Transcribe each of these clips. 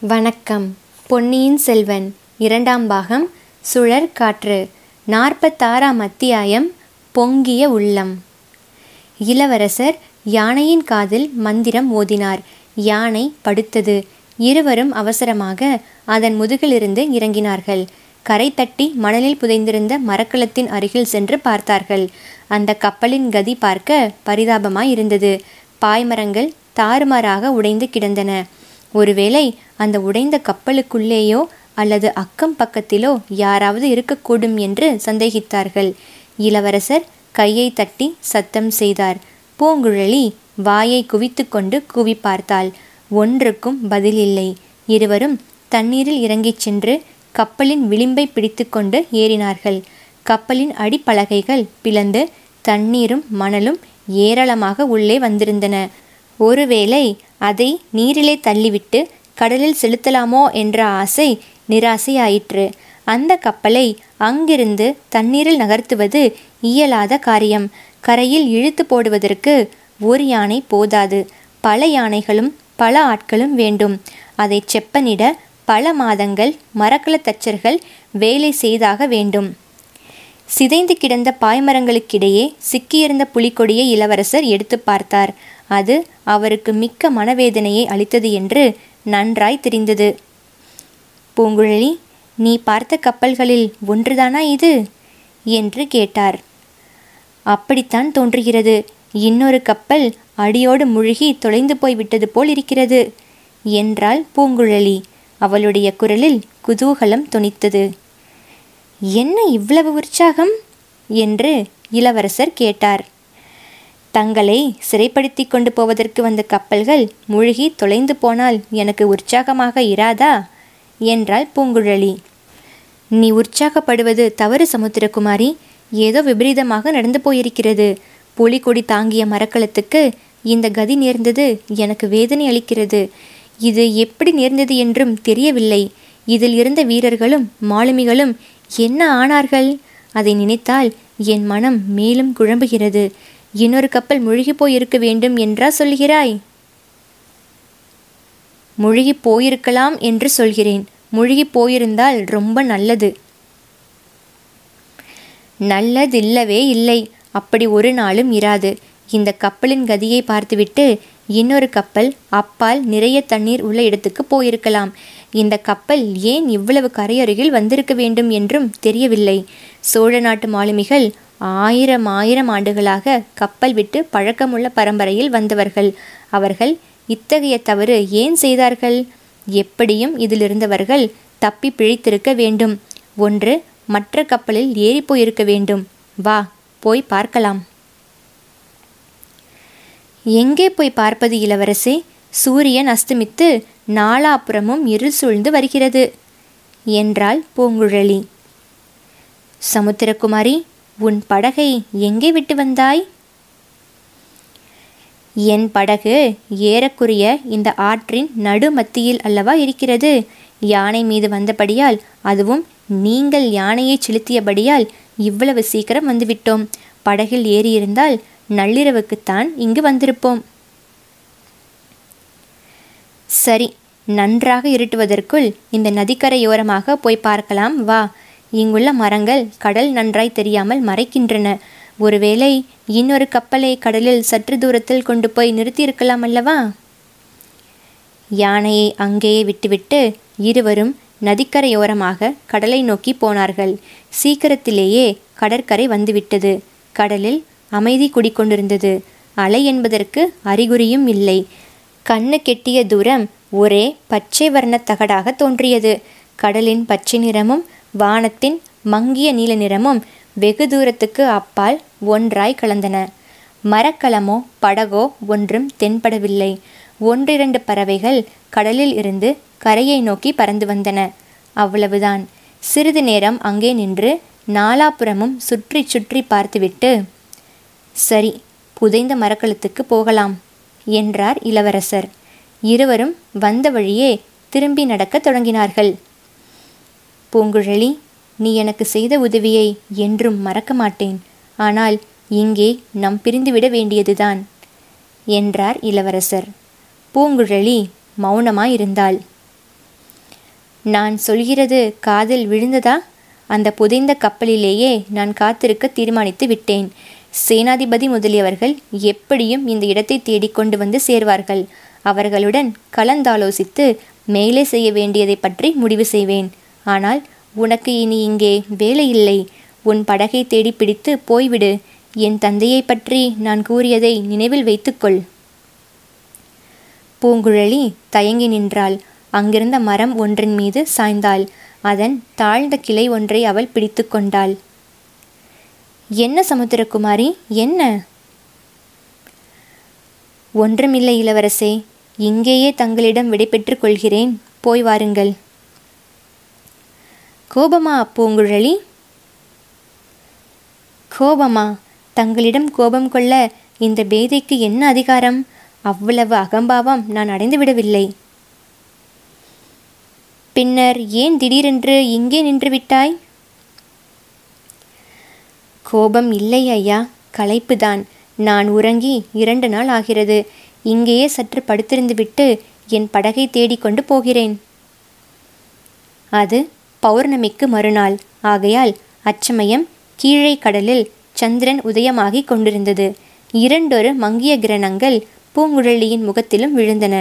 வணக்கம். பொன்னியின் செல்வன் இரண்டாம் பாகம் சுழற் காற்று நாற்பத்தாறாம் அத்தியாயம் பொங்கிய உள்ளம். இளவரசர் யானையின் காதில் மந்திரம் ஓதினார். யானை படுத்தது. இருவரும் அவசரமாக அதன் முதுகிலிருந்து இறங்கினார்கள். கரை தட்டி மணலில் புதைந்திருந்த மரக்கலத்தின் அருகில் சென்று பார்த்தார்கள். அந்த கப்பலின் கதி பார்க்க பரிதாபமாய் இருந்தது பாய்மரங்கள் தாறுமாறாக உடைந்து கிடந்தன. ஒருவேளை அந்த உடைந்த கப்பலுக்குள்ளேயோ அல்லது அக்கம் பக்கத்திலோ யாராவது இருக்கக்கூடும் என்று சந்தேகித்தார்கள். இளவரசர் கையை தட்டி சத்தம் செய்தார். பூங்குழலி வாயை குவித்து கொண்டு கூவி பார்த்தாள் ஒன்றுக்கும் பதில் இல்லை இருவரும் தண்ணீரில் இறங்கிச் சென்று கப்பலின் விளிம்பை பிடித்துக்கொண்டு ஏறினார்கள். கப்பலின் அடிப்பலகைகள் பிளந்து தண்ணீரும் மணலும் ஏராளமாக உள்ளே வந்திருந்தன. ஒருவேளை அதை நீரிலே தள்ளிவிட்டு கடலில் செலுத்தலாமோ என்ற ஆசை நிராசையாயிற்று. அந்த கப்பலை அங்கிருந்து தண்ணீரில் நகர்த்துவது இயலாத காரியம். கரையில் இழுத்து போடுவதற்கு ஒரு யானை போதாது. பல யானைகளும் பல ஆட்களும் வேண்டும். அதை செப்பனிட பல மாதங்கள் மரக்கல தச்சர்கள் வேலை செய்தாக வேண்டும். சிதைந்து கிடந்த பாய்மரங்களுக்கிடையே சிக்கியிருந்த புலிக்கொடியை இளவரசர் எடுத்து பார்த்தார். அது அவருக்கு மிக்க மனவேதனையை அளித்தது என்று நன்றாய் தெரிந்தது. பூங்குழலி நீ பார்த்த கப்பல்களில் ஒன்றுதானா இது? என்று கேட்டார். அப்படித்தான் தோன்றுகிறது. இன்னொரு கப்பல் அடியோடு முழுகி தொலைந்து போய்விட்டது போல் இருக்கிறது என்றாள் பூங்குழலி. அவளுடைய குரலில் குதூகலம் தொனித்தது. என்ன இவ்வளவு உற்சாகம்? என்று இளவரசர் கேட்டார். தங்களை சிறைப்படுத்தி கொண்டு போவதற்கு வந்த கப்பல்கள் மூழ்கி தொலைந்து போனால் எனக்கு உற்சாகமாக இராதா? என்றாள் பூங்குழலி. நீ உற்சாகப்படுவது தவறு சமுத்திரகுமாரி. ஏதோ விபரீதமாக நடந்து போயிருக்கிறது. புலிகொடி தாங்கிய மரக்கலத்துக்கு இந்த கதி நேர்ந்தது எனக்கு வேதனை அளிக்கிறது. இது எப்படி நேர்ந்தது என்றும் தெரியவில்லை. இதில் இருந்த வீரர்களும் மாலுமிகளும் என்ன ஆனார்கள்? அதை நினைத்தால் என் மனம் மேலும் குழம்புகிறது. இன்னொரு கப்பல் முழுகி போயிருக்க வேண்டும் என்றா சொல்கிறாய்? முழுகி போயிருக்கலாம் என்று சொல்கிறேன். முழுகி போயிருந்தால் ரொம்ப நல்லது. நல்லதில்லவே இல்லை. அப்படி ஒரு நாளும் இராது. இந்த கப்பலின் கதியை பார்த்துவிட்டு இன்னொரு கப்பல் அப்பால் நிறைய தண்ணீர் உள்ள இடத்துக்கு போயிருக்கலாம். இந்த கப்பல் ஏன் இவ்வளவு கரையருகில் வந்திருக்க வேண்டும் என்றும் தெரியவில்லை. சோழ நாட்டு மாலுமிகள் ஆயிரம் ஆயிரம் ஆண்டுகளாக கப்பல் விட்டு பழக்கமுள்ள பரம்பரையில் வந்தவர்கள். அவர்கள் இத்தகைய தவறு ஏன் செய்தார்கள்? எப்படியும் இதிலிருந்தவர்கள் தப்பி பிழைத்திருக்க வேண்டும். ஒன்று மற்ற கப்பலில் ஏறி போயிருக்க வேண்டும். வா போய் பார்க்கலாம். எங்கே போய் பார்ப்பது இளவரசே? சூரியன் அஸ்தமித்து நாலாப்புறமும் இருள் சூழ்ந்து வருகிறது. என்றாள் பூங்குழலி. சமுத்திரகுமாரி உன் படகை எங்கே விட்டு வந்தாய்? என் படகு ஏறக்குறைய இந்த ஆற்றின் நடுமத்தியில் அல்லவா இருக்கிறது. யானை மீது வந்தபடியால் அதுவும் நீங்கள் யானையை செலுத்தியபடியால் இவ்வளவு சீக்கிரம் வந்துவிட்டோம். படகில் ஏறியிருந்தால் நள்ளிரவுக்குத்தான் இங்கு வந்திருப்போம். சரி நன்றாக இருட்டுவதற்குள் இந்த நதிக்கரையோரமாக போய் பார்க்கலாம். வா இங்குள்ள மரங்கள் கடல் நன்றாய் தெரியாமல் மறைக்கின்றன. ஒருவேளை இன்னொரு கப்பலை கடலில் சற்று தூரத்தில் கொண்டு போய் நிறுத்தியிருக்கலாம் அல்லவா? யானையை அங்கேயே விட்டுவிட்டு இருவரும் நதிக்கரையோரமாக கடலை நோக்கி போனார்கள். சீக்கிரத்திலேயே கடற்கரை வந்துவிட்டது. கடலில் அமைதி குடிக்கொண்டிருந்தது அலை என்பதற்கு அறிகுறியும் இல்லை. கண்ணு கெட்டிய தூரம் ஒரே பச்சை வர்ண தகடாக தோன்றியது. கடலின் பச்சை நிறமும் வானத்தின் மங்கிய நீல நிறமும் வெகு தூரத்துக்கு அப்பால் ஒன்றாய் கலந்தன. மரக்கலமோ படகோ ஒன்றும் தென்படவில்லை. ஒன்றிரண்டு பறவைகள் கடலில் இருந்து கரையை நோக்கி பறந்து வந்தன. அவ்வளவுதான். சிறிது நேரம் அங்கே நின்று நாலாபுறமும் சுற்றி சுற்றி பார்த்துவிட்டு சரி புதைந்த மரக்கலத்துக்கு போகலாம் என்றார் இளவரசர். இருவரும் வந்த வழியே திரும்பி நடக்கத் தொடங்கினார்கள். பூங்குழலி நீ எனக்கு செய்த உதவியை என்றும் மறக்க மாட்டேன். ஆனால் இங்கே நம் பிரிந்துவிட வேண்டியதுதான் என்றார் இளவரசர். பூங்குழலி மௌனமாயிருந்தாள். நான் சொல்கிறது காதில் விழுந்ததா? அந்த புதைந்த கப்பலிலேயே நான் காத்திருக்க தீர்மானித்து விட்டேன். சேனாதிபதி முதலியவர்கள் எப்படியும் இந்த இடத்தை தேடிக்கொண்டு வந்து சேர்வார்கள். அவர்களுடன் கலந்தாலோசித்து மேலே செய்ய வேண்டியதை பற்றி முடிவு செய்வேன். ஆனால் உனக்கு இனி இங்கே வேலை இல்லை. உன் படகை தேடி பிடித்து போய்விடு. என் தந்தையை பற்றி நான் கூறியதை நினைவில் வைத்துக்கொள். பூங்குழலி தயங்கி நின்றாள். அங்கிருந்த மரம் ஒன்றின் மீது சாய்ந்தாள். அதன் தாழ்ந்த கிளை ஒன்றை அவள் பிடித்து கொண்டாள். என்ன சமுத்திரகுமாரி? என்ன? ஒன்றுமில்லை இளவரசே. இங்கேயே தங்களிடம் விடைபெற்றுக் கொள்கிறேன். போய் வாருங்கள். கோபமா பூங்குழலி? கோபமா. தங்களிடம் கோபம் கொள்ள இந்த பேதைக்கு என்ன அதிகாரம்? அவ்வளவு அகம்பாவம் நான் அடைந்து விடவில்லை. பின்னர் ஏன் திடீரென்று இங்கே நின்று விட்டாய்? கோபம் இல்லை ஐயா. களைப்புதான். நான் உறங்கி இரண்டு நாள் ஆகிறது. இங்கேயே சற்று படுத்திருந்து விட்டு என் படகை தேடிக்கொண்டு போகிறேன். அது பௌர்ணமிக்கு மறுநாள். ஆகையால் அச்சமயம் கீழே கடலில் சந்திரன் உதயமாகிக் கொண்டிருந்தது. இரண்டொரு மங்கிய கிரணங்கள் பூங்குழலியின் முகத்திலும் விழுந்தன.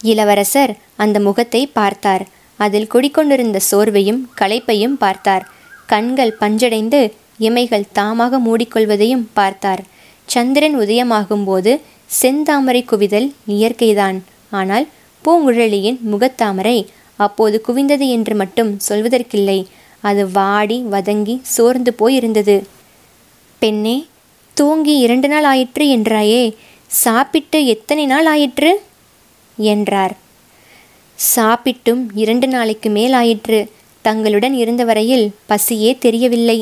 இளவரசர் அந்த முகத்தை பார்த்தார். அதில் குடிக்கொண்டிருந்த சோர்வையும் களைப்பையும் பார்த்தார். கண்கள் பஞ்சடைந்து இமைகள் தாமாக மூடிக்கொள்வதையும் பார்த்தார். சந்திரன் உதயமாகும்போது செந்தாமரை குவிதல் இயற்கைதான். ஆனால் பூங்குழலியின் முகத்தாமரை அப்போது குவிந்தது என்று மட்டும் சொல்வதற்கில்லை. அது வாடி வதங்கி சோர்ந்து போயிருந்தது. பெண்ணே தூங்கி இரண்டு நாள் ஆயிற்று என்றாயே. சாப்பிட்டு எத்தனை நாள் ஆயிற்று? என்றார். சாப்பிட்டும் இரண்டு நாளைக்கு மேல் ஆயிற்று. தங்களுடன் இருந்த வரையில் பசியே தெரியவில்லை.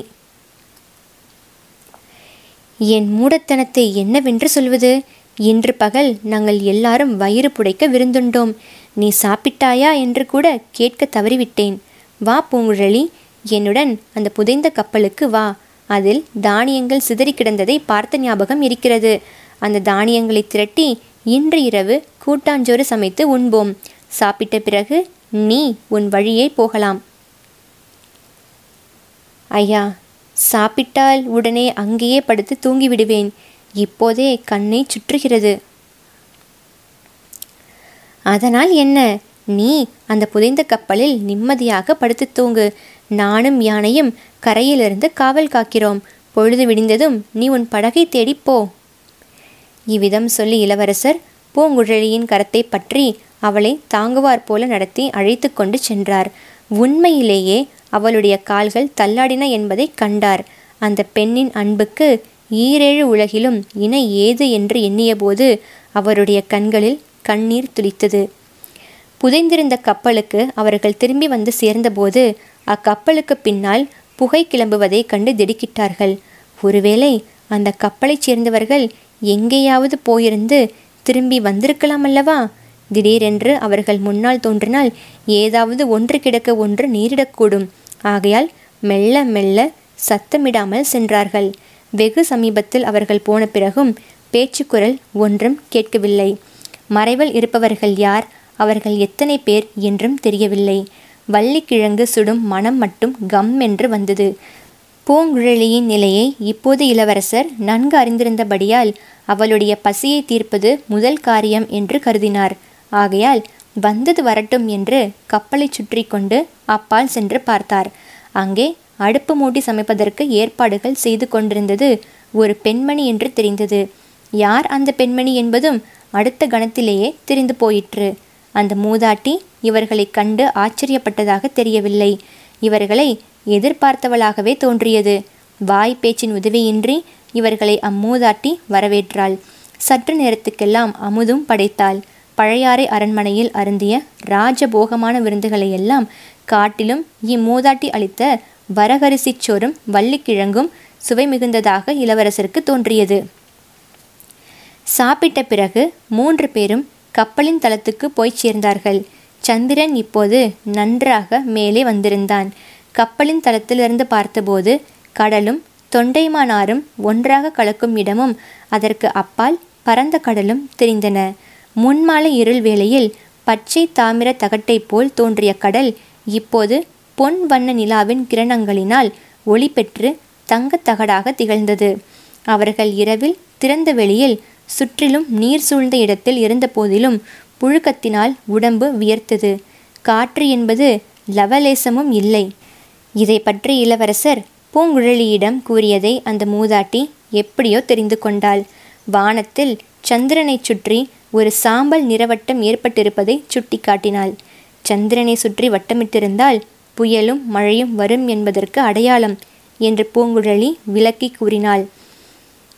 என் மூடத்தனத்தை என்னவென்று சொல்வது? இன்று பகல் நாங்கள் எல்லாரும் வயிறு புடைக்க விருந்துண்டோம். நீ சாப்பிட்டாயா என்று கூட கேட்க தவறிவிட்டேன். வா பூங்குழலி என்னுடன் அந்த புதைந்த கப்பலுக்கு வா. அதில் தானியங்கள் சிதறி கிடந்ததை பார்த்த ஞாபகம் இருக்கிறது. அந்த தானியங்களை திரட்டி இன்று இரவு கூட்டாஞ்சோறு சமைத்து உண்போம். சாப்பிட்ட பிறகு நீ உன் வழியே போகலாம். ஐயா சாப்பிட்டால் உடனே அங்கேயே படுத்து தூங்கிவிடுவேன். இப்போதே கண்ணை சுற்றுகிறது. அதனால் என்ன? நீ அந்த புதைந்த கப்பலில் நிம்மதியாக படுத்து தூங்கு. நானும் யானையும் கரையிலிருந்து காவல் காக்கிறோம். பொழுது விடிந்ததும் நீ உன் படகை தேடிப் போ. இவ்விதம் சொல்லி இளவரசர் பூங்குழலியின் கரத்தை பற்றி அவளை தாங்குவார் போல நடத்தி அழைத்து கொண்டு சென்றார். உண்மையிலேயே அவளுடைய கால்கள் தள்ளாடின என்பதை கண்டார். அந்த பெண்ணின் அன்புக்கு ஈரேழு உலகிலும் இணை ஏது என்று எண்ணியபோது அவருடைய கண்களில் கண்ணீர் துளித்தது. புதைந்திருந்த கப்பலுக்கு அவர்கள் திரும்பி வந்து சேர்ந்தபோது அக்கப்பலுக்கு பின்னால் புகை கிளம்புவதைக் கண்டு திடுக்கிட்டார்கள். ஒருவேளை அந்த கப்பலைச் சேர்ந்தவர்கள் எங்கேயாவது போயிருந்து திரும்பி வந்திருக்கலாம் அல்லவா? திடீரென்று அவர்கள் முன்னால் தோன்றினால் ஏதாவது ஒன்று கிடக்க ஒன்று நேரிடக்கூடும். ஆகையால் மெல்ல மெல்ல சத்தமிடாமல் சென்றார்கள். வெகு சமீபத்தில் அவர்கள் போன பிறகும் பேச்சுக்குரல் ஒன்றும் கேட்கவில்லை. மறைவில் இருப்பவர்கள் யார்? அவர்கள் எத்தனை பேர் என்றும் தெரியவில்லை. வள்ளிக்கிழங்கு சுடும் மனம் மட்டும் கம் என்று வந்தது. பூங்குழலியின் நிலையை இப்போது இளவரசர் நன்கு அறிந்திருந்தபடியால் அவளுடைய பசியை தீர்ப்பது முதல் காரியம் என்று கருதினார். ஆகையால் வந்தது வரட்டும் என்று கப்பலை சுற்றி கொண்டு அப்பால் சென்று பார்த்தார். அங்கே அடுப்பு மூட்டி சமைப்பதற்கு ஏற்பாடுகள் செய்து கொண்டிருந்தது ஒரு பெண்மணி என்று தெரிந்தது. யார் அந்த பெண்மணி என்பதும் அடுத்த கணத்திலேயே தெரிந்து போயிற்று. அந்த மூதாட்டி இவர்களைக் கண்டு ஆச்சரியப்பட்டதாக தெரியவில்லை. இவர்களை எதிர்பார்த்தவளாகவே தோன்றியது. வாய் பேச்சின் உதவியின்றி இவர்களை அம்மூதாட்டி வரவேற்றாள். சற்று நேரத்துக்கெல்லாம் அமுதும் படைத்தாள். பழையாறை அரண்மனையில் அருந்திய ராஜபோகமான விருந்துகளை எல்லாம் காட்டிலும் இம்மூதாட்டி அளித்த வரகரிசிச் சோறும் வள்ளிக்கிழங்கும் சுவை மிகுந்ததாக இளவரசருக்கு தோன்றியது. சாப்பிட்ட பிறகு மூன்று பேரும் கப்பலின் தளத்துக்கு போய் சேர்ந்தார்கள். சந்திரன் இப்போது நன்றாக மேலே வந்திருந்தான். கப்பலின் தளத்திலிருந்து பார்த்தபோது கடலும் தொண்டைமானாரும் ஒன்றாக கலக்கும் இடமும் அதற்கு அப்பால் பரந்த கடலும் தெரிந்தன. முன்மாலை இருள் வேளையில் பச்சை தாமிர தகட்டை போல் தோன்றிய கடல் இப்போது பொன் வண்ண நிலாவின் கிரணங்களினால் ஒளி பெற்று தங்கத் தகடாக திகழ்ந்தது. அவர்கள் இரவில் திறந்த வெளியில் சுற்றிலும் நீர் சூழ்ந்த இடத்தில் இருந்தபோதிலும் புழுக்கத்தினால் உடம்பு வியர்த்தது. காற்று என்பது லவலேசமும் இல்லை. இதை பற்றி இளவரசர் பூங்குழலியிடம் கூறியதை அந்த மூதாட்டி எப்படியோ தெரிந்து கொண்டாள். வானத்தில் சந்திரனைச் சுற்றி ஒரு சாம்பல் நிறவட்டம் ஏற்பட்டிருப்பதை சுட்டிக்காட்டினாள். சந்திரனை சுற்றி வட்டமிட்டிருந்தால் புயலும் மழையும் வரும் என்பதற்கு அடையாளம் என்று பூங்குழலி விளக்கி கூறினாள்.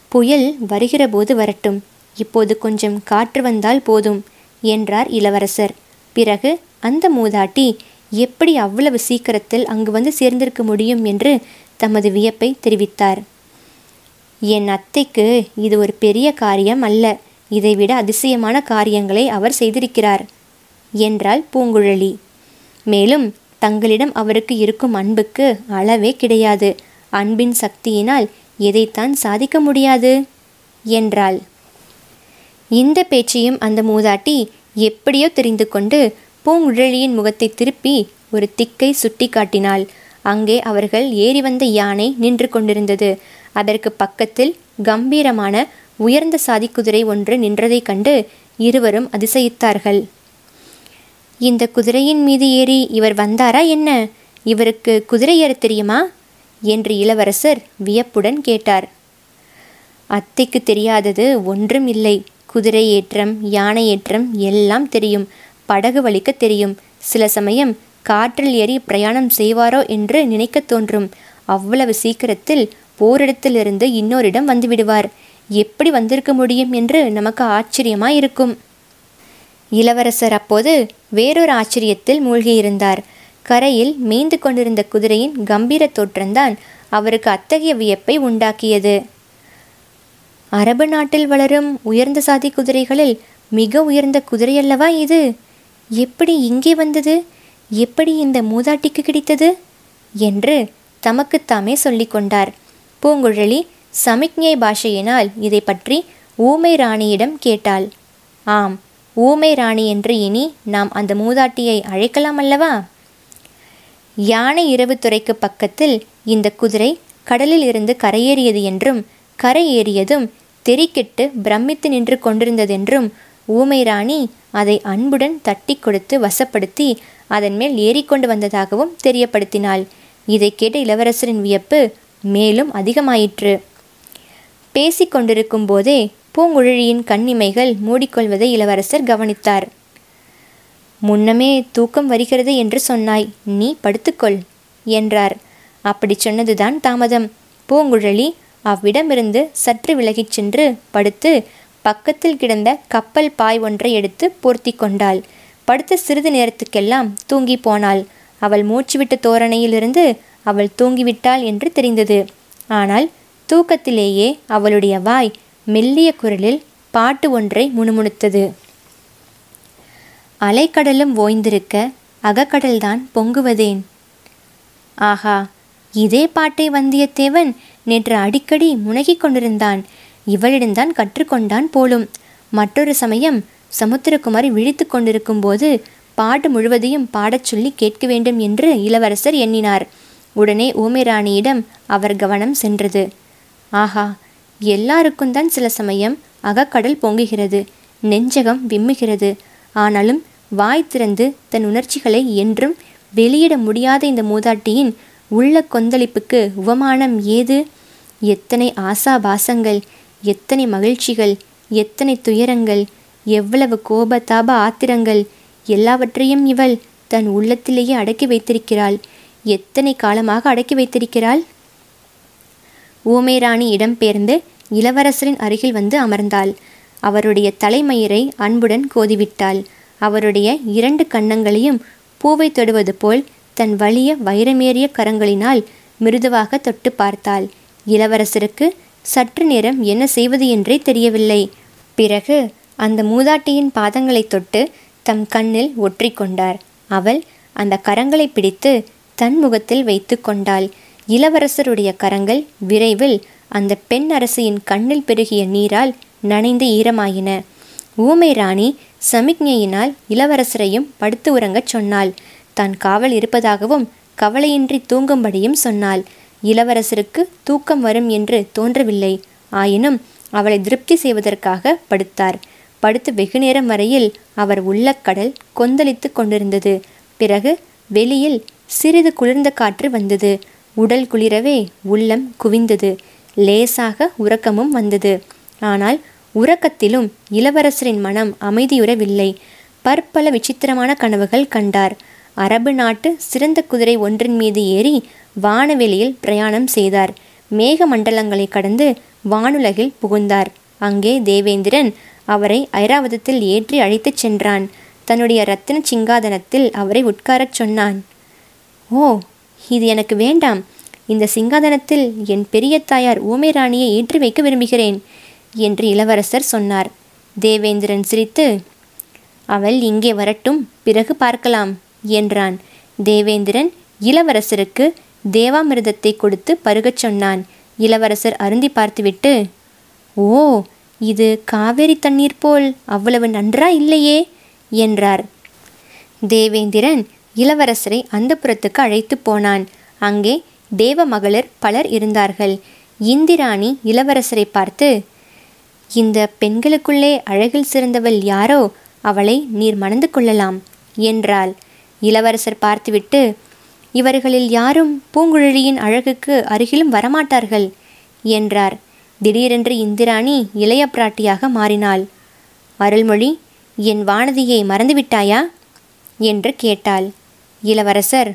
புயல் வருகிறபோது வரட்டும். இப்போது கொஞ்சம் காற்று வந்தால் போதும் என்றார் இளவரசர். பிறகு அந்த மூதாட்டி எப்படி அவ்வளவு சீக்கிரத்தில் அங்கு வந்து சேர்ந்திருக்க முடியும்? என்று தமது வியப்பை தெரிவித்தார். என் அத்தைக்கு இது ஒரு பெரிய காரியம் அல்ல. இதைவிட அதிசயமான காரியங்களை அவர் செய்திருக்கிறார் என்றாள் பூங்குழலி. மேலும் தங்களிடம் அவருக்கு இருக்கும் அன்புக்கு அளவே கிடையாது. அன்பின் சக்தியினால் எதைத்தான் சாதிக்க முடியாது? என்றாள். இந்த பேச்சையும் அந்த மூதாட்டி எப்படியோ தெரிந்து கொண்டு பூங்குழலியின் முகத்தை திருப்பி ஒரு திக்கை சுட்டி காட்டினாள். அங்கே அவர்கள் ஏறி வந்த யானை நின்று கொண்டிருந்தது. அதற்கு பக்கத்தில் கம்பீரமான உயர்ந்த சாதிக்குதிரை ஒன்று நின்றதைக் கண்டு இருவரும் அதிசயித்தார்கள். இந்த குதிரையின் மீது ஏறி இவர் வந்தாரா என்ன? இவருக்கு குதிரை ஏற தெரியுமா? என்று இளவரசர் வியப்புடன் கேட்டார். அத்தைக்கு தெரியாதது ஒன்றும் இல்லை. குதிரை ஏற்றம் யானை ஏற்றம் எல்லாம் தெரியும். படகு வலிக்க தெரியும். சில சமயம் காற்றில் ஏறி பிரயாணம் செய்வாரோ என்று நினைக்க தோன்றும். அவ்வளவு சீக்கிரத்தில் போரிடத்திலிருந்து இன்னொரிடம் வந்துவிடுவார். எப்படி வந்திருக்க முடியும் என்று நமக்கு ஆச்சரியமாயிருக்கும். இளவரசர் அப்போது வேறொரு ஆச்சரியத்தில் மூழ்கியிருந்தார். கரையில் மேய்ந்து கொண்டிருந்த குதிரையின் கம்பீர தோற்றம்தான் அவருக்கு அத்தகைய வியப்பை உண்டாக்கியது. அரபு நாட்டில் வளரும் உயர்ந்த சாதி குதிரைகளில் மிக உயர்ந்த குதிரையல்லவா இது? எப்படி இங்கே வந்தது? எப்படி இந்த மூதாட்டிக்கு கிடைத்தது? என்று தமக்குத்தாமே சொல்லிக்கொண்டார் பூங்குழலி சமிக்ஞை பாஷையினால் இதை பற்றி ஊமை ராணியிடம் கேட்டாள். ஆம் ஊமை ராணி என்று இனி நாம் அந்த மூதாட்டியை அழைக்கலாம் அல்லவா? யானை இரவு துறைக்கு பக்கத்தில் இந்த குதிரை கடலில் இருந்து கரையேறியது என்றும் கரை ஏறியதும் தெரிக்கெட்டு பிரமித்து நின்று கொண்டிருந்ததென்றும் ஊமை ராணி அதை அன்புடன் தட்டி கொடுத்து வசப்படுத்தி அதன் மேல் ஏறிக்கொண்டு வந்ததாகவும் தெரியப்படுத்தினாள். இதை கேட்ட இளவரசரின் வியப்பு மேலும் அதிகமாயிற்று. பேசிக்கொண்டிருக்கும் போதே பூங்குழலியின் கண்ணிமைகள் மூடிக்கொள்வதை இளவரசர் கவனித்தார். முன்னமே தூக்கம் வருகிறது என்று சொன்னாய். நீ படுத்துக்கொள் என்றார். அப்படி சொன்னதுதான் தாமதம். பூங்குழலி அவ்விடமிருந்து சற்று விலகிச் சென்று படுத்து பக்கத்தில் கிடந்த கப்பல் பாய் ஒன்றை எடுத்து போர்த்தி கொண்டாள். படுத்த சிறிது நேரத்துக்கெல்லாம் தூங்கி போனாள். அவள் மூச்சுவிட்ட தோரணையிலிருந்து அவள் தூங்கிவிட்டாள் என்று தெரிந்தது. ஆனால் தூக்கத்திலேயே அவளுடைய வாய் மெல்லிய குரலில் பாட்டு ஒன்றை முணுமுணுத்தது. அலைக்கடலும் ஓய்ந்திருக்க அகக்கடல்தான் பொங்குவதேன். ஆஹா இதே பாட்டை வந்தியத்தேவன் நேற்று அடிக்கடி முனகிக் கொண்டிருந்தான். இவளிடம்தான் கற்றுக்கொண்டான் போலும். மற்றொரு சமயம் சமுத்திரகுமாரி விழித்து கொண்டிருக்கும் போது பாட்டு முழுவதையும் பாடச் சொல்லி கேட்க வேண்டும் என்று இளவரசர் எண்ணினார். உடனே ஊமைராணியிடம் அவர் கவனம் சென்றது. ஆஹா எல்லாருக்கும் தான் சில சமயம் அகக்கடல் பொங்குகிறது நெஞ்சகம் விம்முகிறது ஆனாலும் வாய் திறந்து தன் உணர்ச்சிகளை என்றும் வெளியிட முடியாத இந்த மூதாட்டியின் உள்ள கொந்தளிப்புக்கு உவமானம் ஏது? எத்தனை ஆசாபாசங்கள் எத்தனை மகிழ்ச்சிகள் எத்தனை துயரங்கள் எவ்வளவு கோபதாப ஆத்திரங்கள் எல்லாவற்றையும் இவள் தன் உள்ளத்திலேயே அடக்கி வைத்திருக்கிறாள். எத்தனை காலமாக அடக்கி வைத்திருக்கிறாள்? ஊமைராணி இடம்பெயர்ந்து இளவரசரின் அருகில் வந்து அமர்ந்தாள். அவருடைய தலைமயிரை அன்புடன் கோதிவிட்டாள். அவருடைய இரண்டு கன்னங்களையும் பூவை தொடுவது போல் தன் வலிய வைரமேறிய கரங்களினால் மிருதுவாக தொட்டு பார்த்தாள். இளவரசருக்கு சற்று நேரம் என்ன செய்வது என்றே தெரியவில்லை. பிறகு அந்த மூதாட்டியின் பாதங்களை தொட்டு தம் கண்ணில் ஒற்றி கொண்டார். அவள் அந்த கரங்களை பிடித்து தன் முகத்தில் வைத்து கொண்டாள். இளவரசருடைய கரங்கள் விரைவில் அந்த பெண் அரசியின் கண்ணில் பெருகிய நீரால் நனைந்து ஈரமாயின. ஊமை ராணி சமிக்ஞையினால் இளவரசரையும் படுத்து உறங்கச் சொன்னாள். தான் காவல் இருப்பதாகவும் கவலையின்றி தூங்கும்படியும் சொன்னாள். இளவரசருக்கு தூக்கம் வரும் என்று தோன்றவில்லை. ஆயினும் அவளை திருப்தி செய்வதற்காக படுத்தார். படுத்து வெகுநேரம் வரையில் அவர் உள்ள கடல் கொந்தளித்து கொண்டிருந்தது. பிறகு வெளியில் சிறிது குளிர்ந்த காற்று வந்தது. உடல் குளிரவே உள்ளம் குவிந்தது. லேசாக உறக்கமும் வந்தது. ஆனால் உறக்கத்திலும் இளவரசரின் மனம் அமைதியுறவில்லை. பற்பல விசித்திரமான கனவுகள் கண்டார். அரபு நாட்டு சிறந்த குதிரை ஒன்றின் மீது ஏறி வானவெளியில் பிரயாணம் செய்தார். மேக மண்டலங்களை கடந்து வானுலகில் புகுந்தார். அங்கே தேவேந்திரன் அவரை ஐராவதத்தில் ஏற்றி அழைத்துச் சென்றான். தன்னுடைய ரத்தின சிங்காதனத்தில் அவரை உட்காரச் சொன்னான். ஓ இது எனக்கு வேண்டாம். இந்த சிங்காதனத்தில் என் பெரிய தாயார் ஊமை ராணியை ஏற்றி வைக்க விரும்புகிறேன். என்று இளவரசர் சொன்னார். தேவேந்திரன் சிரித்து அவள் இங்கே வரட்டும் பிறகு பார்க்கலாம் என்றான். தேவேந்திரன் இளவரசருக்கு தேவாமிர்தத்தை கொடுத்து பருகச் சொன்னான். இளவரசர் அருந்தி பார்த்துவிட்டு ஓ இது காவேரி தண்ணீர் போல் அவ்வளவு நன்றா இல்லையே என்றார். தேவேந்திரன் இளவரசரை அந்த புறத்துக்கு அழைத்து போனான். அங்கே தேவ மகளிர் பலர் இருந்தார்கள். இந்திராணி இளவரசரை பார்த்து இந்த பெண்களுக்குள்ளே அழகில் சிறந்தவள் யாரோ அவளை நீர் மணந்து கொள்ளலாம் என்றாள். இளவரசர் பார்த்துவிட்டு இவர்களில் யாரும் பூங்குழலியின் அழகுக்கு அருகிலும் வரமாட்டார்கள் என்றார். திடீரென்று இந்திராணி இளைய பிராட்டியாக மாறினாள். அருள்மொழி என் வானதியை மறந்துவிட்டாயா? என்று கேட்டாள். இளவரசர்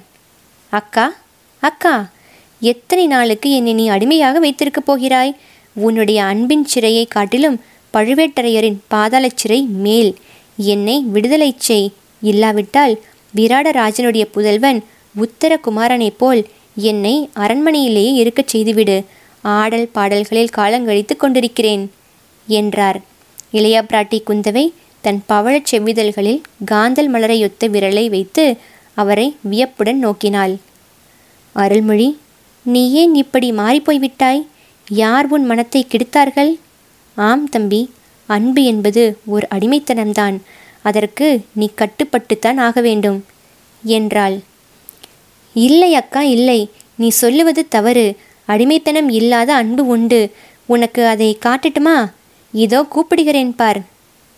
அக்கா அக்கா எத்தனை நாளுக்கு என்னை நீ அடிமையாக வைத்திருக்கப் போகிறாய்? உன்னுடைய அன்பின் சிறையை காட்டிலும் பழுவேட்டரையரின் பாதாளச் சிறை மேல். என்னை விடுதலை செய். இல்லாவிட்டால் விராடராஜனுடைய புதல்வன் உத்தரகுமாரனைப் போல் என்னை அரண்மனையிலேயே இருக்கச் செய்துவிடு. ஆடல் பாடல்களில் காலங்கழித்து கொண்டிருக்கிறேன் என்றார். இளையா பிராட்டி குந்தவை தன் பவழச் செவ்விதழ்களில் காந்தல் மலரையொத்த விரலை வைத்து அவரை வியப்புடன் நோக்கினாள். அருள்மொழி நீ ஏன் இப்படி மாறிப்போய்விட்டாய் யார் உன் மனத்தை கெடுத்தார்கள்? ஆம் தம்பி. அன்பு என்பது ஒரு அடிமைத்தனம்தான். அதற்கு நீ கட்டுப்பட்டுத்தான் ஆக வேண்டும். என்றாள். இல்லை அக்கா இல்லை. நீ சொல்லுவது தவறு. அடிமைத்தனம் இல்லாத அன்பு உண்டு. உனக்கு அதை காட்டட்டுமா? இதோ கூப்பிடுகிறேன் பார்.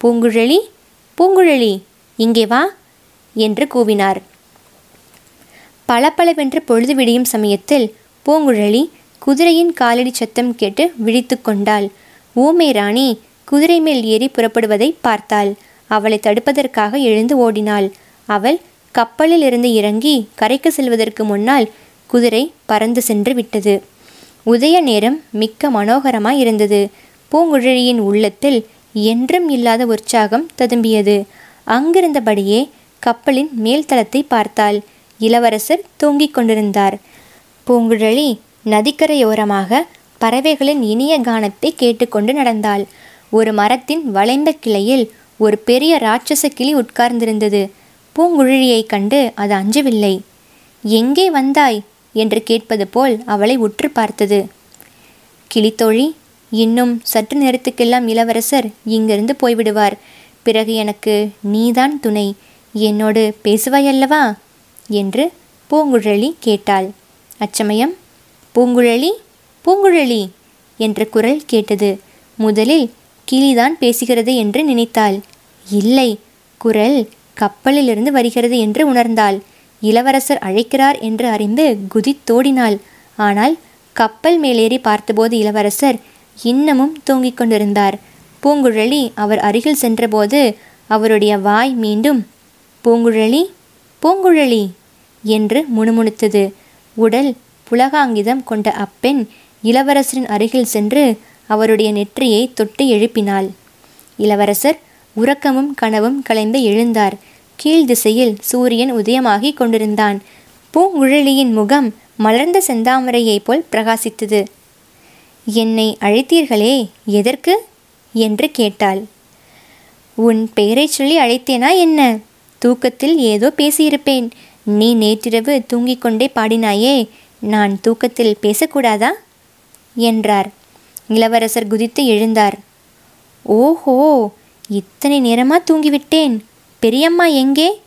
பூங்குழலி பூங்குழலி இங்கே வா என்று கூவினார். பளபளவென்று பொழுது விடியும் சமயத்தில் பூங்குழலி குதிரையின் காலடி சத்தம் கேட்டு விழித்து கொண்டாள். ஊமை ராணி குதிரை மேல் ஏறி புறப்படுவதை பார்த்தாள். அவளை தடுப்பதற்காக எழுந்து ஓடினாள். அவள் கப்பலில் இருந்து இறங்கி கரைக்கு செல்வதற்கு முன்னால் குதிரை பறந்து சென்று விட்டது. உதய நேரம் மிக்க மனோகரமாய் இருந்தது. பூங்குழலியின் உள்ளத்தில் என்றும் இல்லாத உற்சாகம் ததும்பியது. அங்கிருந்தபடியே கப்பலின் மேல்தளத்தை பார்த்தாள். இளவரசர் தூங்கிக் கொண்டிருந்தார். பூங்குழலி நதிக்கரையோரமாக பறவைகளின் இனிய கானத்தை கேட்டுக்கொண்டு நடந்தாள். ஒரு மரத்தின் வளைந்த கிளையில் ஒரு பெரிய ராட்சச கிளி உட்கார்ந்திருந்தது. பூங்குழலியை கண்டு அது அஞ்சவில்லை. எங்கே வந்தாய்? என்று கேட்பது போல் அவளை உற்று பார்த்தது. கிளித்தோழி இன்னும் சற்று நேரத்துக்கெல்லாம் இளவரசர் இங்கிருந்து போய்விடுவார். பிறகு எனக்கு நீதான் துணை. என்னோடு பேசுவாயல்லவா என்று பூங்குழலி கேட்டாள். அச்சமயம் பூங்குழலி பூங்குழலி என்ற குரல் கேட்டது. முதலில் கிளிதான் பேசுகிறது என்று நினைத்தாள். இல்லை குரல் கப்பலிலிருந்து வருகிறது என்று உணர்ந்தாள். இளவரசர் அழைக்கிறார் என்று அறிந்து குதித்தோடினாள் ஆனால் கப்பல் மேலேறி பார்த்தபோது இளவரசர் இன்னமும் தூங்கிக் கொண்டிருந்தார். பூங்குழலி அவர் அருகில் சென்றபோது அவருடைய வாய் மீண்டும் பூங்குழலி பூங்குழலி என்று முணுமுணுத்தது. உடல் புலகாங்கிதம் கொண்ட அப்பெண் இளவரசரின் அருகில் சென்று அவருடைய நெற்றியை தொட்டு எழுப்பினாள். இளவரசர் உறக்கமும் கனவும் கலைந்து எழுந்தார். கீழ் திசையில் சூரியன் உதயமாகி கொண்டிருந்தான். பூங்குழலியின் முகம் மலர்ந்த செந்தாமரையைப் போல் பிரகாசித்தது. என்னை அழைத்தீர்களே எதற்கு? என்று கேட்டாள். உன் பெயரைச் சொல்லி அழைத்தேனா என்ன? தூக்கத்தில் ஏதோ பேசியிருப்பேன். நீ நேற்றிரவு தூங்கிக் கொண்டே பாடினாயே நான் தூக்கத்தில் பேசக்கூடாதா? என்றார். இளவரசர் குதித்து எழுந்தார். ஓஹோ இத்தனை நேரமா தூங்கிவிட்டேன். பெரியம்மா எங்கே?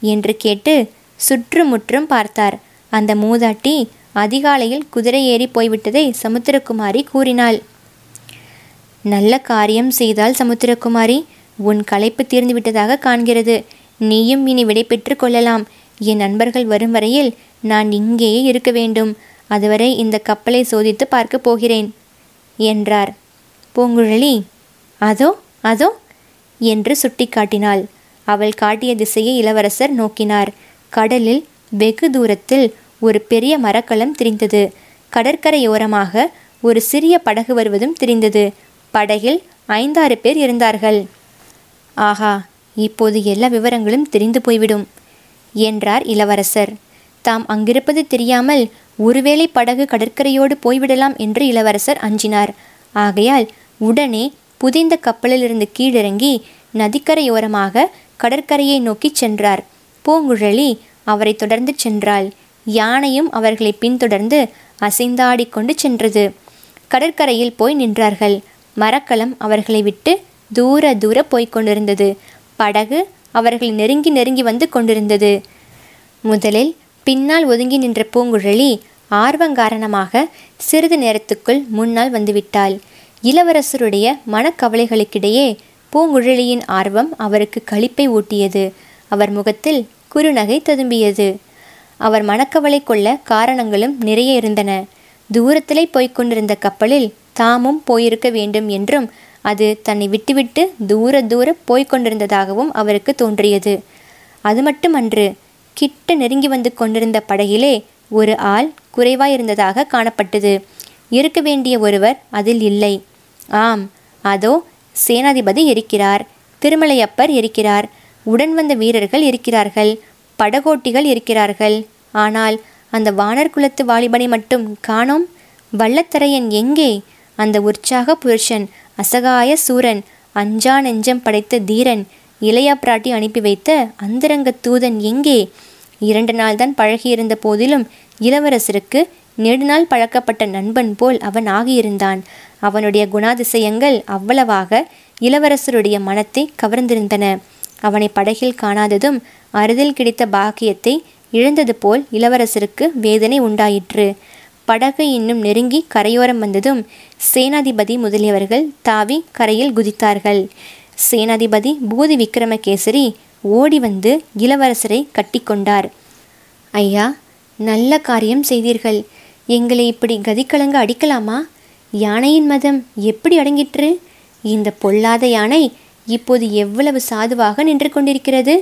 என்று கேட்டு சுற்றுமுற்றும் பார்த்தார். அந்த மூதாட்டி அதிகாலையில் குதிரை ஏறி போய்விட்டதை சமுத்திரகுமாரி கூறினாள். நல்ல காரியம் செய்தால் சமுத்திரகுமாரி உன் களைப்பு தீர்ந்து விட்டதாக காண்கிறது. நீயும் இனி விடை பெற்று கொள்ளலாம். என் நண்பர்கள் வரும் வரையில் நான் இங்கேயே இருக்க வேண்டும். அதுவரை இந்த கப்பலை சோதித்து பார்க்கப் போகிறேன் என்றார். பூங்குழலி அதோ அதோ என்று சுட்டிக்காட்டினாள் அவள் காட்டிய திசையை இளவரசர் நோக்கினார். கடலில் வெகு தூரத்தில் ஒரு பெரிய மரக்கலம் தெரிந்தது. கடற்கரையோரமாக ஒரு சிறிய படகு வருவதும் தெரிந்தது. படகில் ஐந்தாறு பேர் இருந்தார்கள். ஆஹா இப்போது எல்லா விவரங்களும் தெரிந்து போய்விடும். என்றார் இளவரசர். தாம் அங்கிருப்பது தெரியாமல் ஒருவேளை படகு கடற்கரையோடு போய்விடலாம் என்று இளவரசர் அஞ்சினார். ஆகையால் உடனே புதைந்த கப்பலிலிருந்து கீழிறங்கி நதிக்கரையோரமாக கடற்கரையை நோக்கி சென்றார். பூங்குழலி அவரை தொடர்ந்து சென்றாள். யானையும் அவர்களை பின்தொடர்ந்து அசைந்தாடிக்கொண்டு சென்றது. கடற்கரையில் போய் நின்றார்கள். மரக்கலம் அவர்களை விட்டு தூர தூர போய்க் கொண்டிருந்தது. படகு அவர்களை நெருங்கி நெருங்கி வந்து கொண்டிருந்தது. முதலில் பின்னால் ஒதுங்கி நின்ற பூங்குழலி ஆர்வங்காரணமாக சிறிது நேரத்துக்குள் முன்னால் வந்துவிட்டாள். இளவரசருடைய மனக்கவலைகளுக்கிடையே பூங்குழலியின் ஆர்வம் அவருக்கு களிப்பை ஊட்டியது. அவர் முகத்தில் குறுநகை ததும்பியது. அவர் மனக்கவலை கொள்ள காரணங்களும் நிறைய இருந்தன. தூரத்திலே போய்க் கொண்டிருந்த கப்பலில் தாமும் போயிருக்க வேண்டும் என்றும் அது தன்னை விட்டுவிட்டு தூர தூர போய்க் கொண்டிருந்ததாகவும் அவருக்கு தோன்றியது. அது மட்டுமன்று கிட்ட நெருங்கி வந்து கொண்டிருந்த படகிலே ஒரு ஆள் குறைவாயிருந்ததாக காணப்பட்டது. இருக்க வேண்டிய ஒருவர் அதில் இல்லை. ஆம் அதோ சேனாதிபதி இருக்கிறார் திருமலையப்பர் இருக்கிறார் உடன் வந்த வீரர்கள் இருக்கிறார்கள் படகோட்டிகள் இருக்கிறார்கள். ஆனால் அந்த வானர் குலத்து வாலிபனை மட்டும் காணோம்? வல்லத்தரையன் எங்கே? அந்த உற்சாக புருஷன் அசகாய சூரன் அஞ்சா நெஞ்சம் படைத்த தீரன் இளையா பிராட்டி அனுப்பி வைத்த அந்தரங்க தூதன் எங்கே? இரண்டு நாள் தான் பழகியிருந்த போதிலும் இளவரசருக்கு நெடுநாள் பழக்கப்பட்ட நண்பன் போல் அவன் ஆகியிருந்தான். அவனுடைய குணாதிசயங்கள் அவ்வளவாக இளவரசருடைய மனத்தை கவர்ந்திருந்தன. அவனை படகில் காணாததும் அருதில் கிடைத்த பாக்கியத்தை இழந்தது போல் இளவரசருக்கு வேதனை உண்டாயிற்று. படகு இன்னும் நெருங்கி கரையோரம் வந்ததும் சேனாதிபதி முதலியவர்கள் தாவி கரையில் குதித்தார்கள். சேனாதிபதி பூதி விக்ரமகேசரி ஓடி வந்து இளவரசரை கட்டிக்கொண்டார் ஐயா நல்ல காரியம் செய்தீர்கள். எங்களை இப்படி கதிக்கலங்க அடிக்கலாமா? யானையின் மதம் எப்படி அடங்கிற்று? இந்த பொல்லாத யானை இப்போது எவ்வளவு சாதுவாக நின்று கொண்டிருக்கிறது?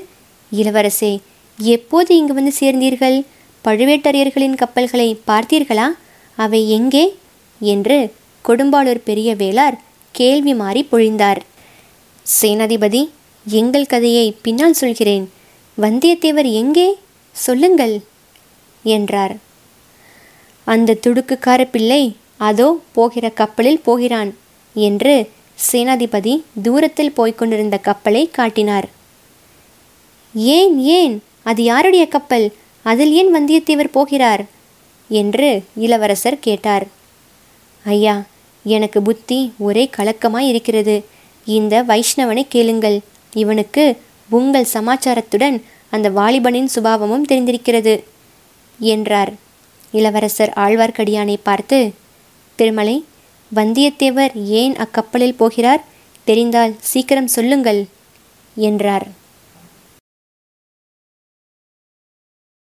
இளவரசே எப்போது இங்கு வந்து சேர்ந்தீர்கள்? பழுவேட்டரையர்களின் கப்பல்களை பார்த்தீர்களா? அவை எங்கே? என்று கொடும்பாளூர் பெரிய வேளார் கேள்வி மாறி பொழிந்தார். சேனாதிபதி எங்கள் கதையை பின்னால் சொல்கிறேன். வந்தியத்தேவர் எங்கே? சொல்லுங்கள் என்றார். அந்த துடுக்குக்கார பிள்ளை அதோ போகிற கப்பலில் போகிறான் என்று சேனாதிபதி தூரத்தில் போய்க் கொண்டிருந்த கப்பலை காட்டினார். ஏன் ஏன்? அது யாருடைய கப்பல்? அதில் ஏன் வந்தியத்தேவர் போகிறார்? என்று இளவரசர் கேட்டார். ஐயா எனக்கு புத்தி ஒரே கலக்கமாய் இருக்கிறது. இந்த வைஷ்ணவனை கேளுங்கள். இவனுக்கு உங்கள் சமாச்சாரத்துடன் அந்த வாலிபனின் சுபாவமும் தெரிந்திருக்கிறது என்றார். இளவரசர் ஆழ்வார்க்கடியானை பார்த்து திருமலை வந்தியத்தேவர் ஏன் அக்கப்பலில் போகிறார்? தெரிந்தால் சீக்கிரம் சொல்லுங்கள் என்றார்.